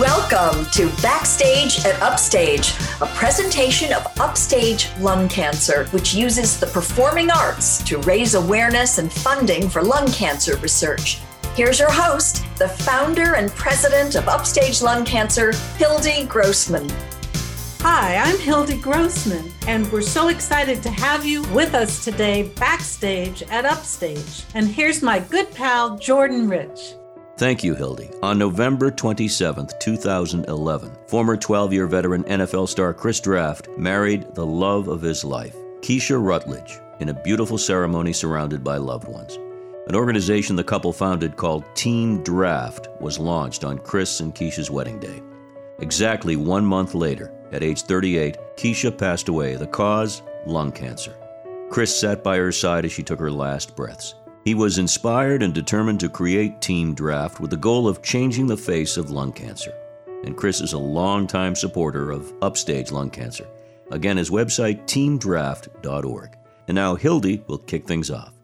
Welcome to Backstage at Upstage, a presentation of upstage lung cancer, which uses the performing arts to raise awareness and funding for lung cancer research. Here's your host, the founder and president of Upstage Lung Cancer, Hildy Grossman. Hi, I'm Hildy Grossman, and we're so excited to have you with us today backstage at Upstage. And here's my good pal, Jordan Rich. Thank you, Hildy. On November 27, 2011, former 12 year veteran NFL star Chris Draft married the love of his life, Keisha Rutledge, in a beautiful ceremony surrounded by loved ones. An organization the couple founded called Team Draft was launched on Chris and Keisha's wedding day. Exactly one month later, at age 38, Keisha passed away. The cause? Lung cancer. Chris sat by her side as she took her last breaths. He was inspired and determined to create Team Draft with the goal of changing the face of lung cancer. And Chris is a longtime supporter of upstage lung cancer. Again, his website, teamdraft.org. And now Hildy will kick things off.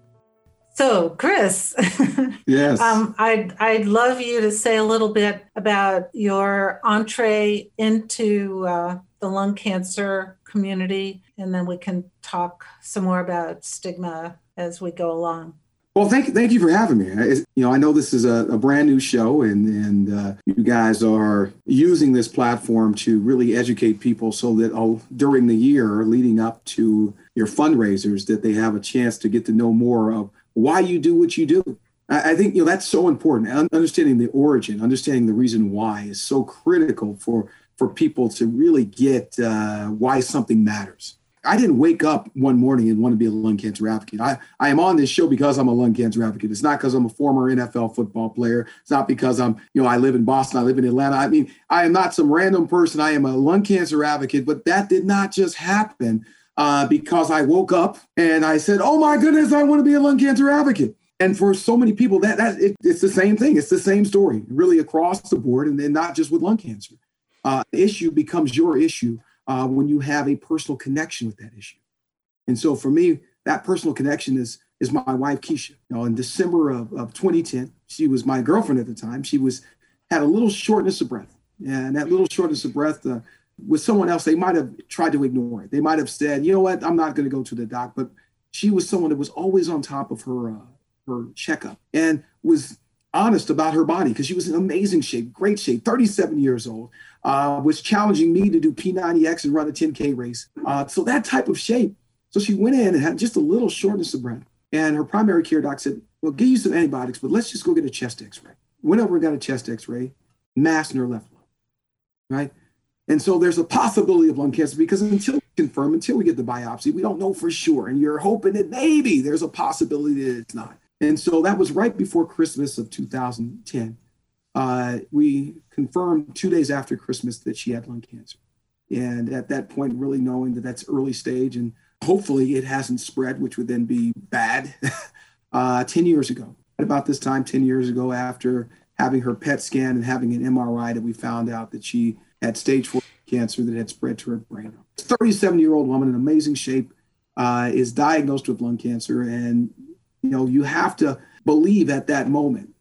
So, Chris, yes, um, I'd I'd love you to say a little bit about your entree into uh, the lung cancer community, and then we can talk some more about stigma as we go along. Well, thank thank you for having me. It's, you know, I know this is a, a brand new show, and and uh, you guys are using this platform to really educate people, so that oh, during the year leading up to your fundraisers, that they have a chance to get to know more of why you do what you do. I, I think you know that's so important. Understanding the origin, understanding the reason why, is so critical for for people to really get uh, why something matters. I didn't wake up one morning and want to be a lung cancer advocate. I, I am on this show because I'm a lung cancer advocate. It's not because I'm a former NFL football player. It's not because I'm, you know, I live in Boston, I live in Atlanta. I mean, I am not some random person. I am a lung cancer advocate, but that did not just happen uh, because I woke up and I said, oh my goodness, I want to be a lung cancer advocate. And for so many people, that, that it, it's the same thing. It's the same story, really across the board, and then not just with lung cancer. Uh, issue becomes your issue uh, when you have a personal connection with that issue. And so for me, that personal connection is is my wife Keisha. You know, in December of, of 2010, she was my girlfriend at the time. She was had a little shortness of breath, and that little shortness of breath uh, with someone else, they might have tried to ignore it. They might have said, you know what, I'm not going to go to the doc. But she was someone that was always on top of her uh, her checkup and was honest about her body because she was in amazing shape, great shape, 37 years old uh, was challenging me to do P90X and run a 10K race. Uh, so that type of shape. So she went in and had just a little shortness of breath. And her primary care doc said, well, give you some antibiotics, but let's just go get a chest x-ray. Went over and got a chest x-ray, mass in her left lung, right? And so there's a possibility of lung cancer because until we confirm, until we get the biopsy, we don't know for sure. And you're hoping that maybe there's a possibility that it's not. And so that was right before Christmas of 2010 uh, we confirmed two days after Christmas that she had lung cancer. And at that point, really knowing that that's early stage and hopefully it hasn't spread, which would then be bad, uh, 10 years ago. At about this time, 10 years ago, after having her PET scan and having an MRI, that we found out that she had stage four cancer that had spread to her brain. 37 year old woman in amazing shape uh, is diagnosed with lung cancer. And, you know, you have to believe at that moment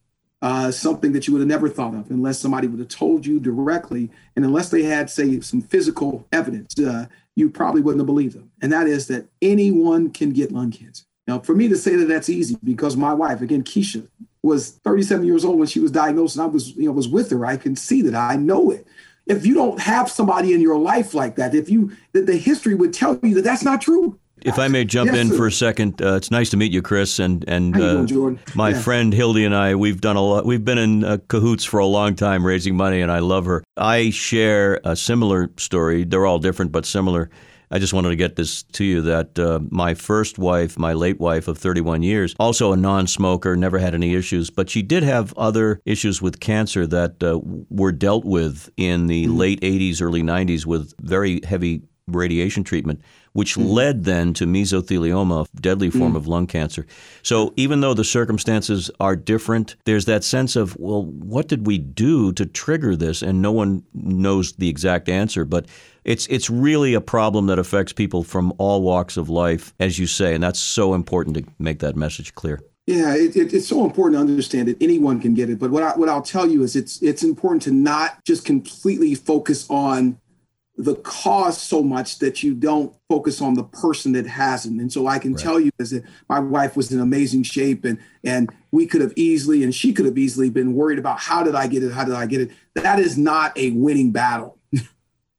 uh, something that you would have never thought of unless somebody would have told you directly. And unless they had, say, some physical evidence, uh, you probably wouldn't have believed them. And that is that anyone can get lung cancer. Now, for me to say that that's easy because my wife, again, Keisha, was 37 years old when she was diagnosed, and I was, you know, was with her. I can see that. I know it. If you don't have somebody in your life like that, if you that the history would tell you that that's not true. If I may jump yes, in sir. for a second, uh, it's nice to meet you, Chris, and and uh, doing, my yeah. friend Hildy and I. We've done a lot. We've been in uh, cahoots for a long time, raising money, and I love her. I share a similar story. They're all different, but similar. I just wanted to get this to you that uh, my first wife, my late wife of 31 years, also a non-smoker, never had any issues, but she did have other issues with cancer that uh, were dealt with in the mm-hmm. late 80s, early 90s with very heavy radiation treatment, which mm. led then to mesothelioma, a deadly form mm. of lung cancer. So even though the circumstances are different, there's that sense of, well, what did we do to trigger this? And no one knows the exact answer, but it's it's really a problem that affects people from all walks of life, as you say, and that's so important to make that message clear. Yeah, it, it, it's so important to understand that anyone can get it. But what I, what I'll tell you is it's it's important to not just completely focus on the cause so much that you don't focus on the person that hasn't. And so I can right. tell you is that my wife was in amazing shape and and we could have easily and she could have easily been worried about how did I get it? How did I get it? That is not a winning battle.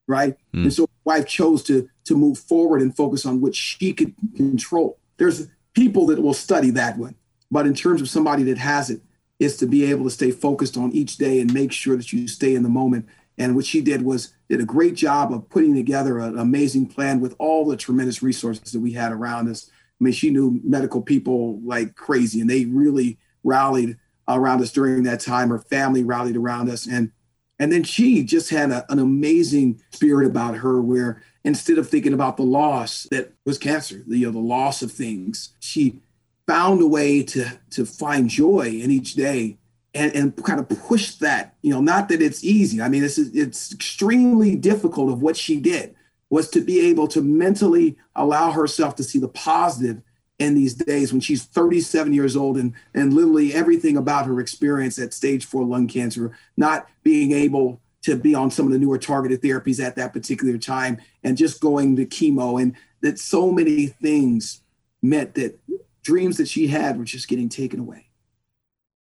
right. Mm. And so my wife chose to to move forward and focus on what she could control. There's people that will study that one. But in terms of somebody that has it, is to be able to stay focused on each day and make sure that you stay in the moment and what she did was did a great job of putting together an amazing plan with all the tremendous resources that we had around us. I mean, she knew medical people like crazy, and they really rallied around us during that time. Her family rallied around us, and and then she just had a, an amazing spirit about her, where instead of thinking about the loss that was cancer, the you know, the loss of things, she found a way to to find joy in each day and, and kind of push that, you know, not that it's easy. I mean, it's, it's extremely difficult of what she did was to be able to mentally allow herself to see the positive in these days when she's 37 years old and, and literally everything about her experience at stage four lung cancer, not being able to be on some of the newer targeted therapies at that particular time and just going to chemo and that so many things meant that dreams that she had were just getting taken away,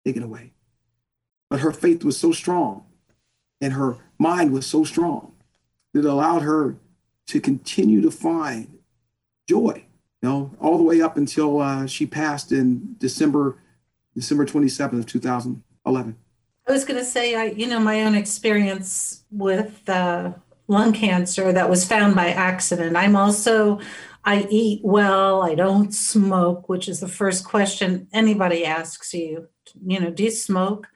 taken away. But her faith was so strong and her mind was so strong that it allowed her to continue to find joy, you know, all the way up until uh, she passed in December, December 27th of 2011. I was going to say, I, you know, my own experience with uh, lung cancer that was found by accident. I'm also, I eat well. I don't smoke, which is the first question anybody asks you. You know, do you smoke?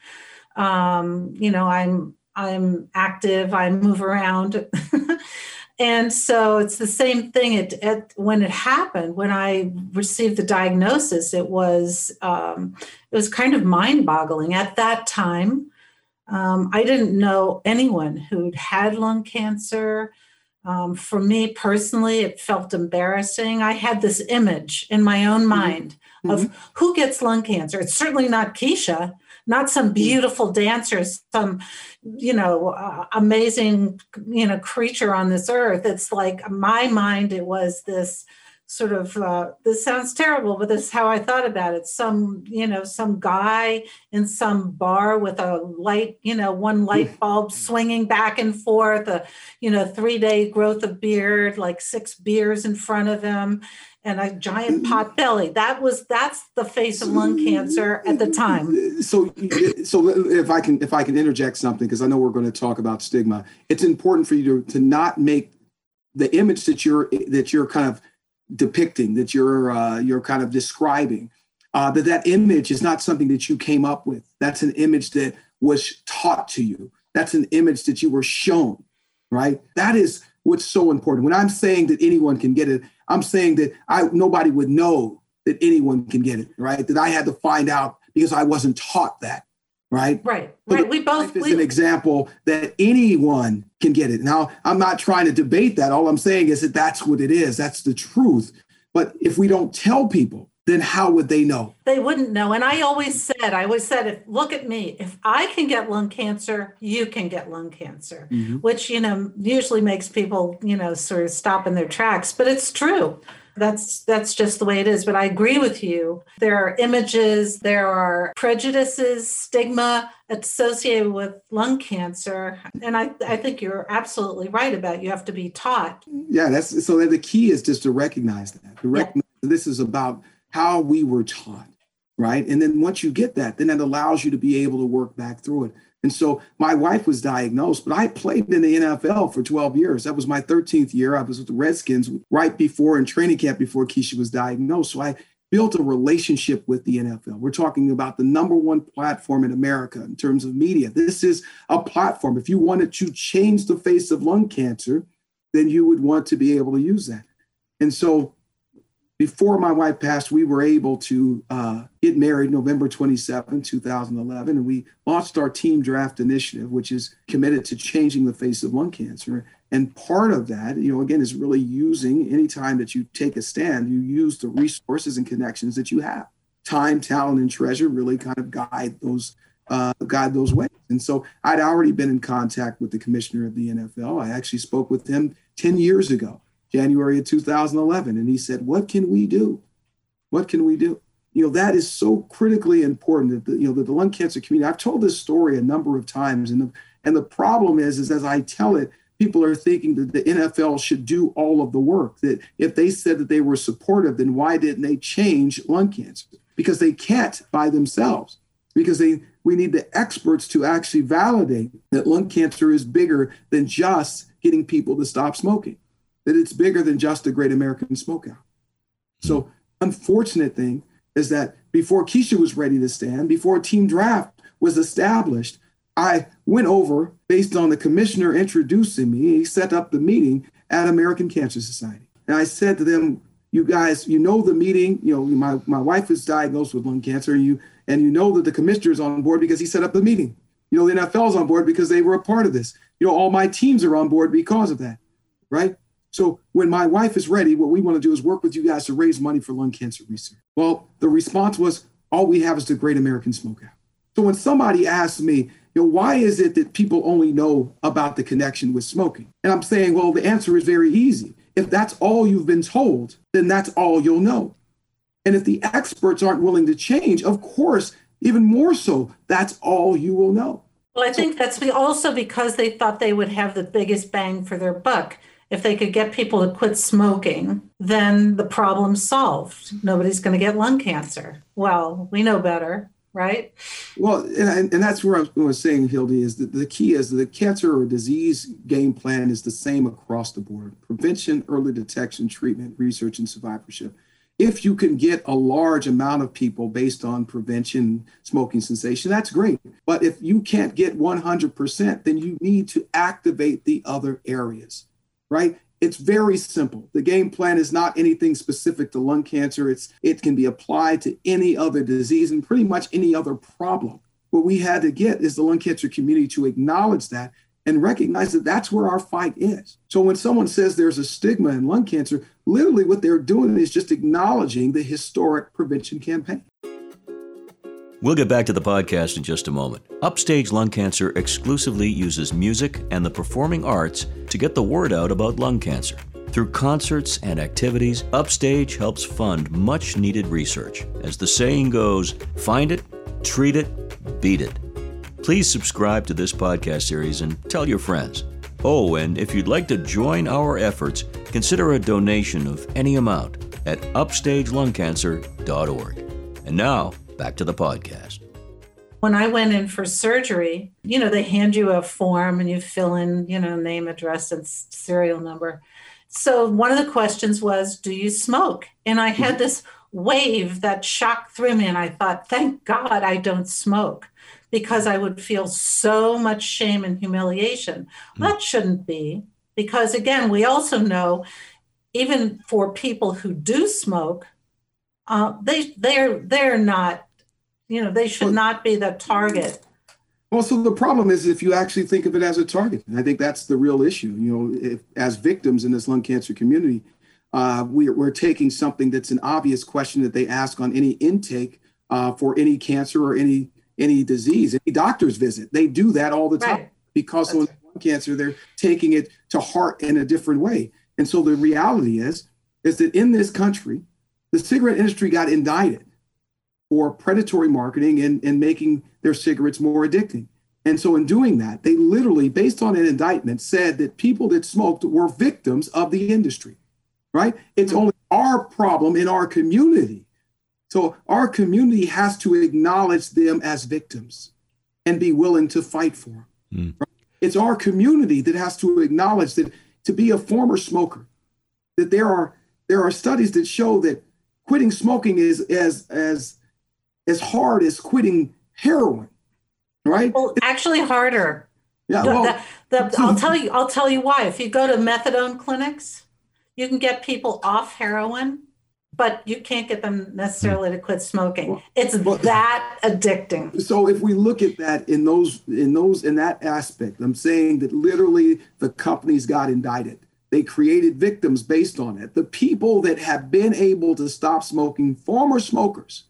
Um, you know, I'm I'm active. I move around. and so it's the same thing it, it, when it happened when i received the diagnosis it was um, it was kind of mind-boggling at that time um, i didn't know anyone who'd had lung cancer um, for me personally it felt embarrassing i had this image in my own mm-hmm. mind mm-hmm. of who gets lung cancer it's certainly not keisha not some beautiful dancer, some, you know, uh, amazing, you know, creature on this earth. It's like my mind, it was this sort of uh, this sounds terrible but this is how i thought about it. Some you know some guy in some bar with a light you know one light bulb swinging back and forth a you know three day growth of beard like six beers in front of him and a giant pot belly. That was that's the face of lung cancer at the time. So, so if I can if I can interject something because I know we're going to talk about stigma, it's important for you to to not make the image that you're that you're kind of depicting that you're uh, you're kind of describing uh, that that image is not something that you came up with. That's an image that was taught to you. That's an image that you were shown. Right. That is what's so important. When I'm saying that anyone can get it, I'm saying that I nobody would know that anyone can get it, right? That I had to find out because I wasn't taught that, right? Right. right. We both is we, an example that anyone can get it. Now, I'm not trying to debate that. All I'm saying is that that's what it is. That's the truth. But if we don't tell people, then how would they know? They wouldn't know. And I always said, I always said, if, look at me. If I can get lung cancer, you can get lung cancer, mm-hmm. which, you know, usually makes people, you know, sort of stop in their tracks. But it's true. That's that's just the way it is. But I agree with you. There are images, there are prejudices, stigma associated with lung cancer. And I, I think you're absolutely right about you have to be taught. Yeah, that's so the key is just to recognize that. To recognize yeah. this is about how we were taught, right? And then once you get that, then it allows you to be able to work back through it. And so my wife was diagnosed, but I played in the NFL for 12 years. That was my 13th year. I was with the Redskins right before in training camp before Keisha was diagnosed. So I built a relationship with the NFL. We're talking about the number one platform in America in terms of media. This is a platform. If you wanted to change the face of lung cancer, then you would want to be able to use that. And so before my wife passed, we were able to uh, get married November 27, 2011, and we launched our Team Draft Initiative, which is committed to changing the face of lung cancer. And part of that, you know, again, is really using anytime that you take a stand, you use the resources and connections that you have time, talent, and treasure really kind of guide those uh, guide those ways. And so I'd already been in contact with the commissioner of the NFL. I actually spoke with him 10 years ago, January of 2011, and he said, "What can we do? What can we do?" You know, that is so critically important that the, you know that the lung cancer community. I've told this story a number of times, and the and the problem is, is as I tell it, people are thinking that the NFL should do all of the work. That if they said that they were supportive, then why didn't they change lung cancer? Because they can't by themselves. Because they we need the experts to actually validate that lung cancer is bigger than just getting people to stop smoking. That it's bigger than just the great American smokeout. So hmm. unfortunate thing is that before Keisha was ready to stand, before team draft was established, I went over based on the commissioner introducing me. He set up the meeting at American Cancer Society. And I said to them, you guys, you know the meeting, you know, my, my wife is diagnosed with lung cancer, you and you know that the commissioner is on board because he set up the meeting. You know, the NFL's on board because they were a part of this. You know, all my teams are on board because of that. Right. So when my wife is ready, what we want to do is work with you guys to raise money for lung cancer research. Well, the response was, all we have is the Great American Smokeout. So when somebody asks me, you know, why is it that people only know about the connection with smoking? And I'm saying, well, the answer is very easy. If that's all you've been told, then that's all you'll know. And if the experts aren't willing to change, of course, even more so, that's all you will know. Well, I think that's also because they thought they would have the biggest bang for their buck. If they could get people to quit smoking, then the problem's solved. Nobody's going to get lung cancer. Well, we know better right? Well, and, and that's where I was saying, Hildy, is that the key is the cancer or disease game plan is the same across the board prevention, early detection, treatment, research, and survivorship. If you can get a large amount of people based on prevention, smoking cessation, that's great. But if you can't get 100%, then you need to activate the other areas, right? it's very simple. The game plan is not anything specific to lung cancer. It's it can be applied to any other disease and pretty much any other problem. What we had to get is the lung cancer community to acknowledge that and recognize that that's where our fight is. So when someone says there's a stigma in lung cancer, literally what they're doing is just acknowledging the historic prevention campaign. We'll get back to the podcast in just a moment. Upstage Lung Cancer exclusively uses music and the performing arts to get the word out about lung cancer. Through concerts and activities, Upstage helps fund much needed research. As the saying goes, find it, treat it, beat it. Please subscribe to this podcast series and tell your friends. Oh, and if you'd like to join our efforts, consider a donation of any amount at upstagelungcancer.org. And now, back to the podcast. When I went in for surgery, you know, they hand you a form and you fill in, you know, name, address, and serial number. So one of the questions was, Do you smoke? And I had this wave that shocked through me. And I thought, Thank God I don't smoke because I would feel so much shame and humiliation. Mm. That shouldn't be, because again, we also know even for people who do smoke, uh, they they're they're not you know, they should not be the target. Well, so the problem is if you actually think of it as a target, And I think that's the real issue. You know, if, as victims in this lung cancer community, uh, we, we're taking something that's an obvious question that they ask on any intake uh, for any cancer or any any disease, any doctor's visit. They do that all the time right. because of right. lung cancer, they're taking it to heart in a different way. And so the reality is, is that in this country, the cigarette industry got indicted for predatory marketing and, and making their cigarettes more addicting. And so, in doing that, they literally, based on an indictment, said that people that smoked were victims of the industry, right? It's mm-hmm. only our problem in our community. So, our community has to acknowledge them as victims and be willing to fight for them. Mm. Right? It's our community that has to acknowledge that to be a former smoker, that there are there are studies that show that quitting smoking is as as as hard as quitting heroin, right? Well, actually harder. Yeah, well, the, the, I'll tell you. I'll tell you why. If you go to methadone clinics, you can get people off heroin, but you can't get them necessarily to quit smoking. Well, it's well, that addicting. So if we look at that in those in those in that aspect, I'm saying that literally the companies got indicted. They created victims based on it. The people that have been able to stop smoking, former smokers,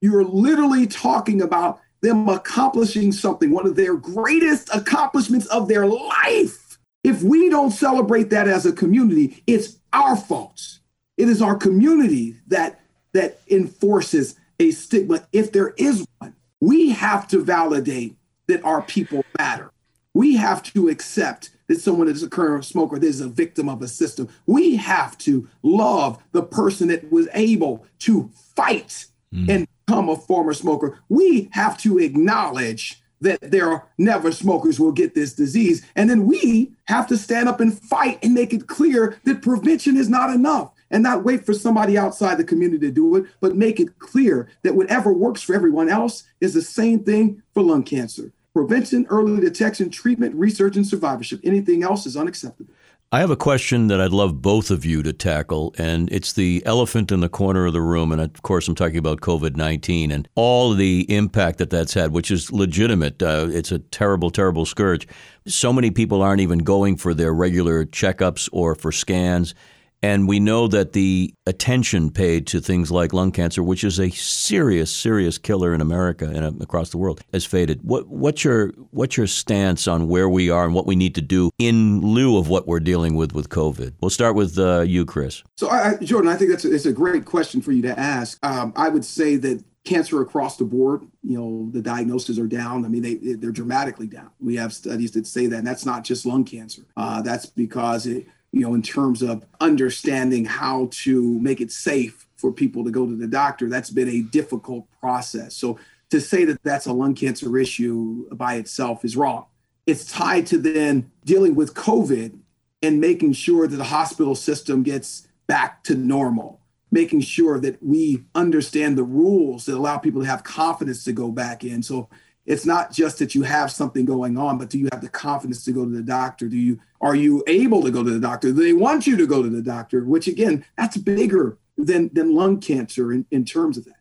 You're literally talking about them accomplishing something, one of their greatest accomplishments of their life. If we don't celebrate that as a community, it's our fault. It is our community that that enforces a stigma if there is one. We have to validate that our people matter. We have to accept that someone is a current smoker that is a victim of a system. We have to love the person that was able to fight mm. and become a former smoker. We have to acknowledge that there are never smokers will get this disease. And then we have to stand up and fight and make it clear that prevention is not enough and not wait for somebody outside the community to do it, but make it clear that whatever works for everyone else is the same thing for lung cancer. Prevention, early detection, treatment, research, and survivorship. Anything else is unacceptable. I have a question that I'd love both of you to tackle, and it's the elephant in the corner of the room. And of course, I'm talking about COVID 19 and all the impact that that's had, which is legitimate. Uh, it's a terrible, terrible scourge. So many people aren't even going for their regular checkups or for scans. And we know that the attention paid to things like lung cancer, which is a serious, serious killer in America and across the world, has faded. What, what's your what's your stance on where we are and what we need to do in lieu of what we're dealing with with COVID? We'll start with uh, you, Chris. So, I, Jordan, I think that's a, it's a great question for you to ask. Um, I would say that cancer across the board you know the diagnoses are down i mean they they're dramatically down we have studies that say that and that's not just lung cancer uh, that's because it you know, in terms of understanding how to make it safe for people to go to the doctor, that's been a difficult process. So to say that that's a lung cancer issue by itself is wrong. It's tied to then dealing with COVID and making sure that the hospital system gets back to normal, making sure that we understand the rules that allow people to have confidence to go back in. So it's not just that you have something going on, but do you have the confidence to go to the doctor? Do you are you able to go to the doctor? Do they want you to go to the doctor? Which again, that's bigger than than lung cancer in, in terms of that.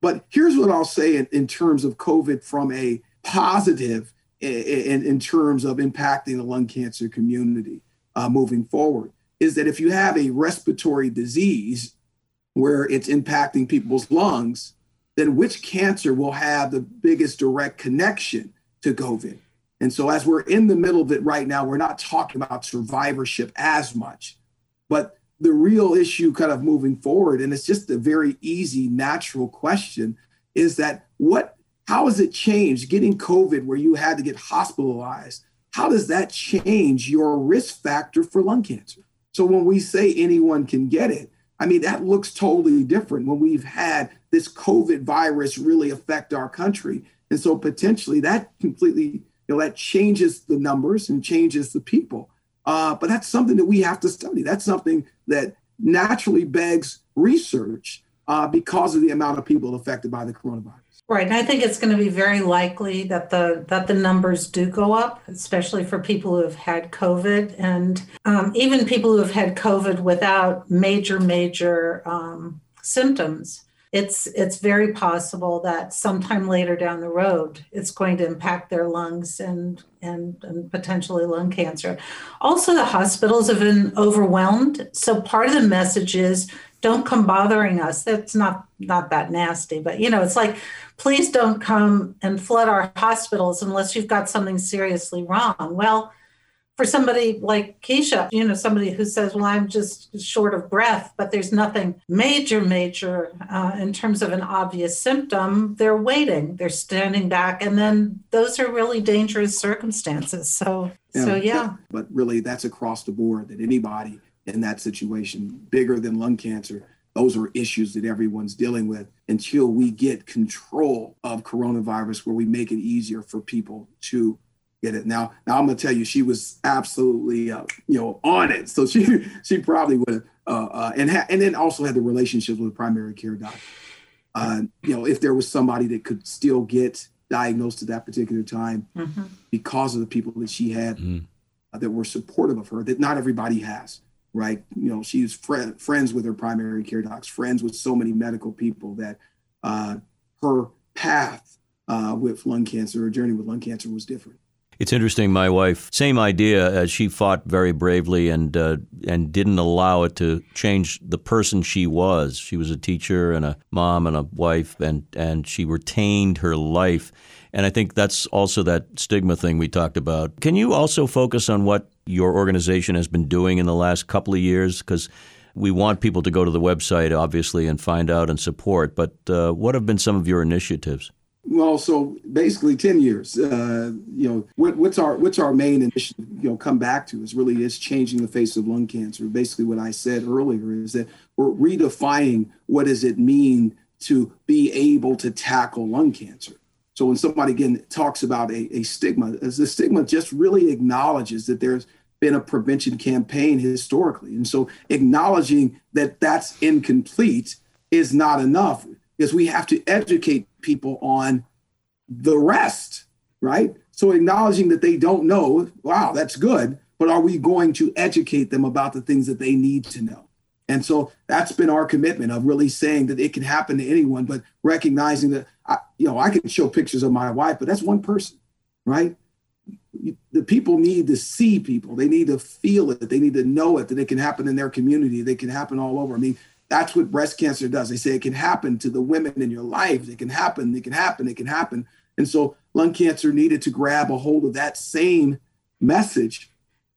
But here's what I'll say in, in terms of COVID from a positive in, in terms of impacting the lung cancer community uh, moving forward is that if you have a respiratory disease where it's impacting people's lungs, then which cancer will have the biggest direct connection to COVID? And so, as we're in the middle of it right now, we're not talking about survivorship as much, but the real issue kind of moving forward, and it's just a very easy, natural question is that what, how has it changed getting COVID where you had to get hospitalized? How does that change your risk factor for lung cancer? So, when we say anyone can get it, I mean, that looks totally different when we've had this COVID virus really affect our country. And so potentially that completely, you know, that changes the numbers and changes the people. Uh, but that's something that we have to study. That's something that naturally begs research uh, because of the amount of people affected by the coronavirus. Right, and I think it's going to be very likely that the that the numbers do go up, especially for people who have had COVID, and um, even people who have had COVID without major major um, symptoms it's it's very possible that sometime later down the road it's going to impact their lungs and and, and potentially lung cancer. Also the hospitals have been overwhelmed. So part of the message is don't come bothering us. That's not not that nasty but you know it's like please don't come and flood our hospitals unless you've got something seriously wrong. Well for somebody like Keisha, you know, somebody who says, well, I'm just short of breath, but there's nothing major, major uh, in terms of an obvious symptom, they're waiting, they're standing back. And then those are really dangerous circumstances. So, yeah, so yeah. But really, that's across the board that anybody in that situation, bigger than lung cancer, those are issues that everyone's dealing with until we get control of coronavirus, where we make it easier for people to get it. Now, now I'm gonna tell you, she was absolutely, uh, you know, on it. So she she probably would have, uh, uh, and ha- and then also had the relationships with primary care doctor. Uh, you know, if there was somebody that could still get diagnosed at that particular time mm-hmm. because of the people that she had mm-hmm. that were supportive of her, that not everybody has. Right, you know, she's fr- friends with her primary care docs, friends with so many medical people that uh, her path uh, with lung cancer, her journey with lung cancer was different. It's interesting. My wife, same idea. As she fought very bravely and uh, and didn't allow it to change the person she was. She was a teacher and a mom and a wife, and and she retained her life. And I think that's also that stigma thing we talked about. Can you also focus on what your organization has been doing in the last couple of years? Because we want people to go to the website, obviously, and find out and support. But uh, what have been some of your initiatives? Well, so basically, ten years. Uh, you know, what, what's our what's our main initiative? You know, come back to is really is changing the face of lung cancer. Basically, what I said earlier is that we're redefining what does it mean to be able to tackle lung cancer. So when somebody again talks about a, a stigma, the stigma just really acknowledges that there's been a prevention campaign historically, and so acknowledging that that's incomplete is not enough because we have to educate people on the rest, right? So acknowledging that they don't know, wow, that's good, but are we going to educate them about the things that they need to know? And so that's been our commitment of really saying that it can happen to anyone, but recognizing that, I, you know, I can show pictures of my wife, but that's one person, right? The people need to see people. They need to feel it. They need to know it, that it can happen in their community. They can happen all over. I mean, that's what breast cancer does. They say it can happen to the women in your life. It can happen. It can happen. It can happen. And so lung cancer needed to grab a hold of that same message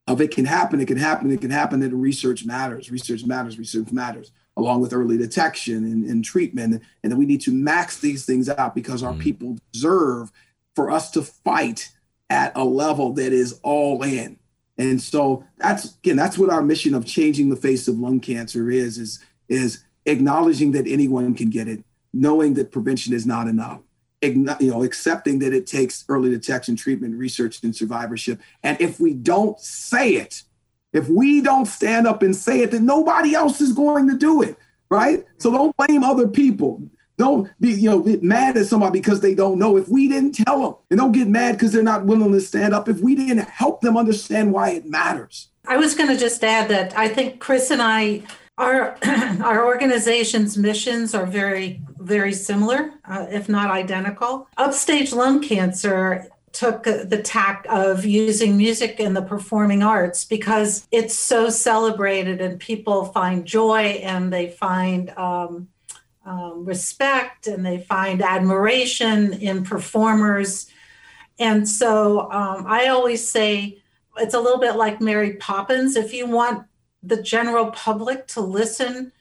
of it can happen. It can happen. It can happen. And research matters. Research matters. Research matters. Along with early detection and, and treatment, and then we need to max these things out because our mm. people deserve for us to fight at a level that is all in. And so that's again, that's what our mission of changing the face of lung cancer is. Is is acknowledging that anyone can get it, knowing that prevention is not enough, you know, accepting that it takes early detection, treatment, research, and survivorship. And if we don't say it, if we don't stand up and say it, then nobody else is going to do it, right? So mm-hmm. don't blame other people. Don't be, you know, mad at somebody because they don't know. If we didn't tell them, and don't get mad because they're not willing to stand up. If we didn't help them understand why it matters. I was going to just add that I think Chris and I our our organization's missions are very very similar, uh, if not identical. Upstage lung cancer took the tack of using music in the performing arts because it's so celebrated and people find joy and they find um, um, respect and they find admiration in performers. And so um, I always say it's a little bit like Mary Poppins. If you want the general public to listen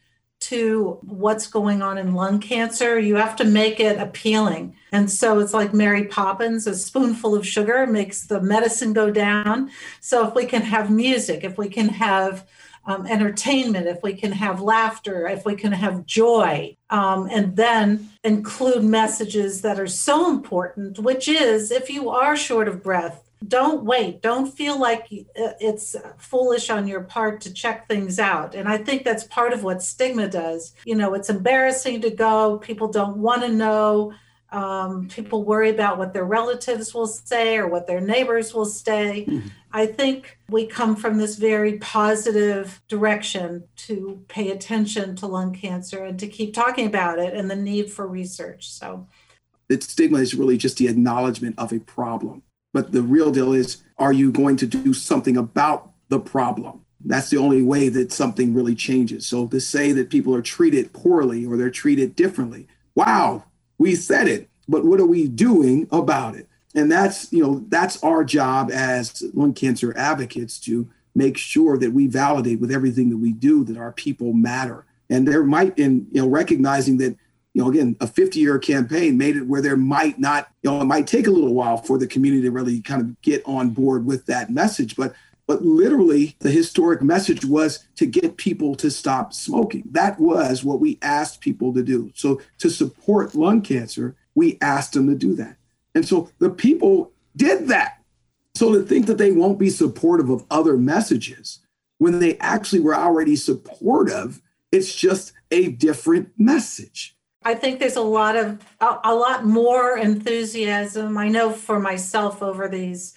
to what's going on in lung cancer, you have to make it appealing. And so it's like Mary Poppins a spoonful of sugar makes the medicine go down. So if we can have music, if we can have um, entertainment, if we can have laughter, if we can have joy, um, and then include messages that are so important, which is if you are short of breath, don't wait. Don't feel like it's foolish on your part to check things out. And I think that's part of what stigma does. You know, it's embarrassing to go, people don't want to know. Um, people worry about what their relatives will say or what their neighbors will say. Mm-hmm. I think we come from this very positive direction to pay attention to lung cancer and to keep talking about it and the need for research. So, the stigma is really just the acknowledgement of a problem but the real deal is are you going to do something about the problem? That's the only way that something really changes. So to say that people are treated poorly or they're treated differently, wow, we said it, but what are we doing about it? And that's, you know, that's our job as lung cancer advocates to make sure that we validate with everything that we do that our people matter. And there might, in you know, recognizing that you know, again, a 50 year campaign made it where there might not, you know, it might take a little while for the community to really kind of get on board with that message. But but literally the historic message was to get people to stop smoking. That was what we asked people to do. So to support lung cancer, we asked them to do that. And so the people did that. So to think that they won't be supportive of other messages when they actually were already supportive, it's just a different message. I think there's a lot of a, a, lot more enthusiasm. I know for myself over these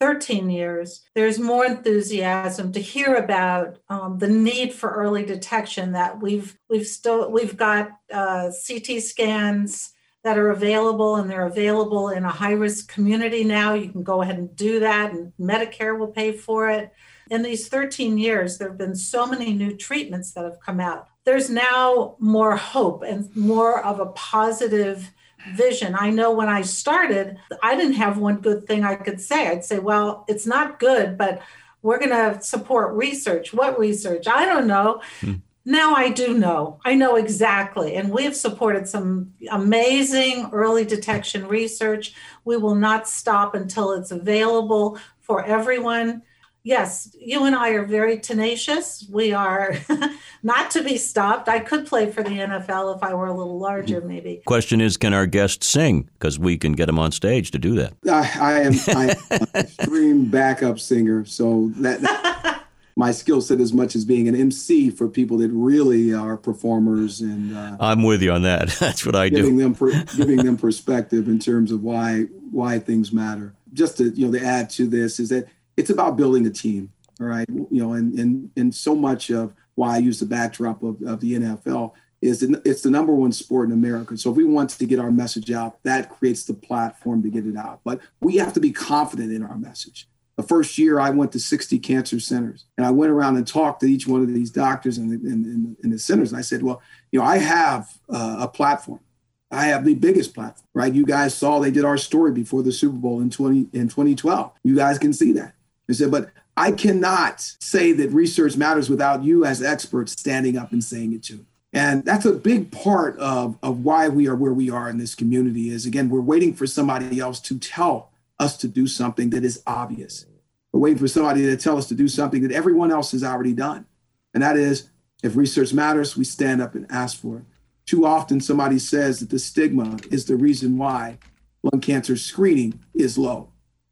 13 years, there's more enthusiasm to hear about um, the need for early detection. That we've we've still we've got uh, CT scans that are available, and they're available in a high risk community now. You can go ahead and do that, and Medicare will pay for it. In these 13 years, there have been so many new treatments that have come out. There's now more hope and more of a positive vision. I know when I started, I didn't have one good thing I could say. I'd say, well, it's not good, but we're going to support research. What research? I don't know. Hmm. Now I do know. I know exactly. And we have supported some amazing early detection research. We will not stop until it's available for everyone yes, you and I are very tenacious. We are not to be stopped. I could play for the NFL if I were a little larger, mm-hmm. maybe. Question is, can our guests sing? Because we can get them on stage to do that. I, I am I am an extreme backup singer, so that, that my skill set as much as being an MC for people that really are performers and. Uh, I'm with you on that. That's what I giving do. Them giving them perspective in terms of why why things matter. Just to you know to add to this is that it's about building a team. All right. You know, and and and so much of why I use the backdrop of, of the NFL is it's the number one sport in America. So if we want to get our message out, that creates the platform to get it out. But we have to be confident in our message. The first year I went to 60 cancer centers and I went around and talked to each one of these doctors in the, in, in the centers. And I said, well, you know, I have uh, a platform. I have the biggest platform, right? You guys saw they did our story before the Super Bowl in 20 in 2012. You guys can see that. I said, but I cannot say that research matters without you as experts standing up and saying it too. And that's a big part of, of why we are where we are in this community is again, we're waiting for somebody else to tell us to do something that is obvious. We're waiting for somebody to tell us to do something that everyone else has already done. And that is if research matters, we stand up and ask for it. Too often somebody says that the stigma is the reason why lung cancer screening is low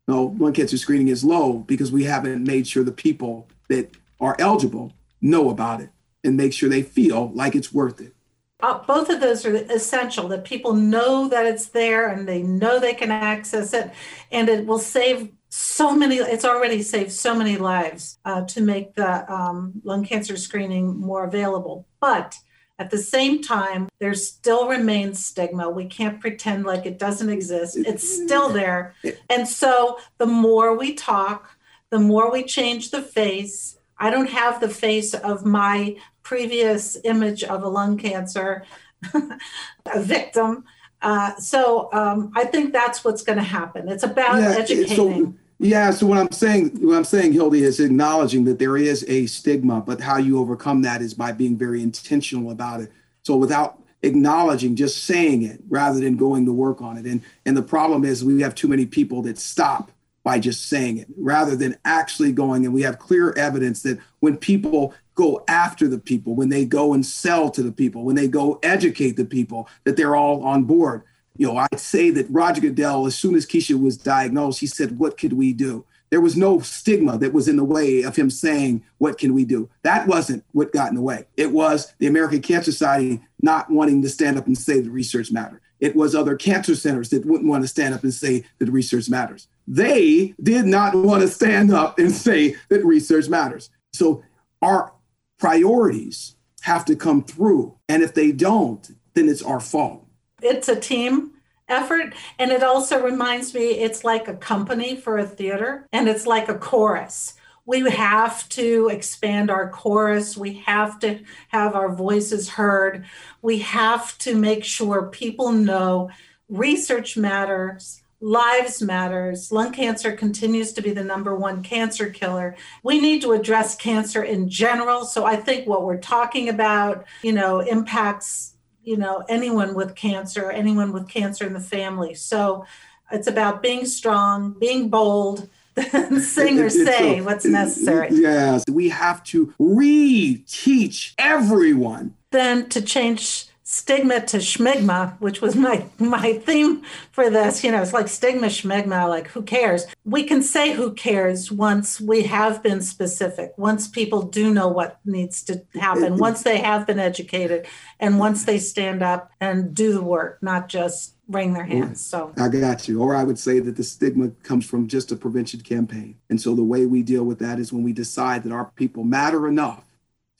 no, lung cancer screening is low because we haven't made sure the people that are eligible know about it and make sure they feel like it's worth it. Uh, both of those are essential that people know that it's there and they know they can access it and it will save so many it's already saved so many lives uh, to make the um, lung cancer screening more available but at the same time, there still remains stigma. We can't pretend like it doesn't exist. It's still there. And so the more we talk, the more we change the face. I don't have the face of my previous image of a lung cancer a victim. Uh, so um, I think that's what's going to happen. It's about yeah, educating. So, yeah. So what I'm saying, what I'm saying, Hildy, is acknowledging that there is a stigma, but how you overcome that is by being very intentional about it. So without acknowledging, just saying it rather than going to work on it. And and the problem is we have too many people that stop by just saying it rather than actually going. And we have clear evidence that when people go after the people, when they go and sell to the people, when they go educate the people, that they're all on board you know, I'd say that Roger Goodell, as soon as Keisha was diagnosed, he said, What could we do? There was no stigma that was in the way of him saying, What can we do? That wasn't what got in the way. It was the American Cancer Society not wanting to stand up and say the research matter. It was other cancer centers that wouldn't want to stand up and say that research matters. They did not want to stand up and say that research matters. So our priorities have to come through. And if they don't, then it's our fault it's a team effort and it also reminds me it's like a company for a theater and it's like a chorus. We have to expand our chorus. We have to have our voices heard. We have to make sure people know research matters lives matters. Lung cancer continues to be the number one cancer killer. We need to address cancer in general. So i think what we're talking about you know impacts you know anyone with cancer anyone with cancer in the family. So it's about being strong being bold sing or say so, what's necessary. Yes we have to re-teach everyone. Then to change stigma to schmigma, which was my my theme for this. You know, it's like stigma schmigma, like who cares? We can say who cares once we have been specific, once people do know what needs to happen, once they have been educated, and once they stand up and do the work, not just wring their hands. So I got you. Or I would say that the stigma comes from just a prevention campaign. And so the way we deal with that is when we decide that our people matter enough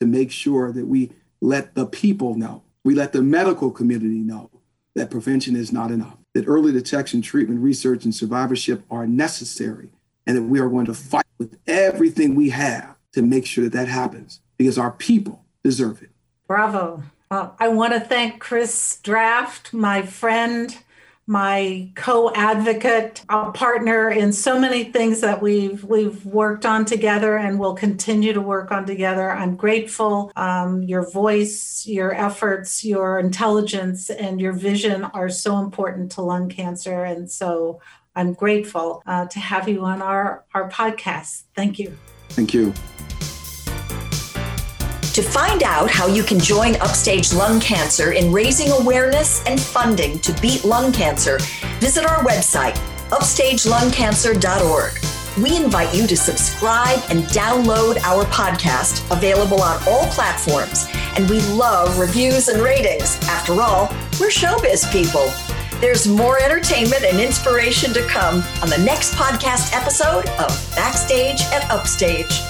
to make sure that we let the people know we let the medical community know that prevention is not enough, that early detection, treatment, research, and survivorship are necessary, and that we are going to fight with everything we have to make sure that that happens because our people deserve it. Bravo. Well, I want to thank Chris Draft, my friend, my co-advocate, a partner in so many things that we've we've worked on together and will continue to work on together. I'm grateful. Um, your voice, your efforts, your intelligence, and your vision are so important to lung cancer, and so I'm grateful uh, to have you on our our podcast. Thank you. Thank you. To find out how you can join Upstage Lung Cancer in raising awareness and funding to beat lung cancer, visit our website, upstagelungcancer.org. We invite you to subscribe and download our podcast, available on all platforms. And we love reviews and ratings. After all, we're showbiz people. There's more entertainment and inspiration to come on the next podcast episode of Backstage at Upstage.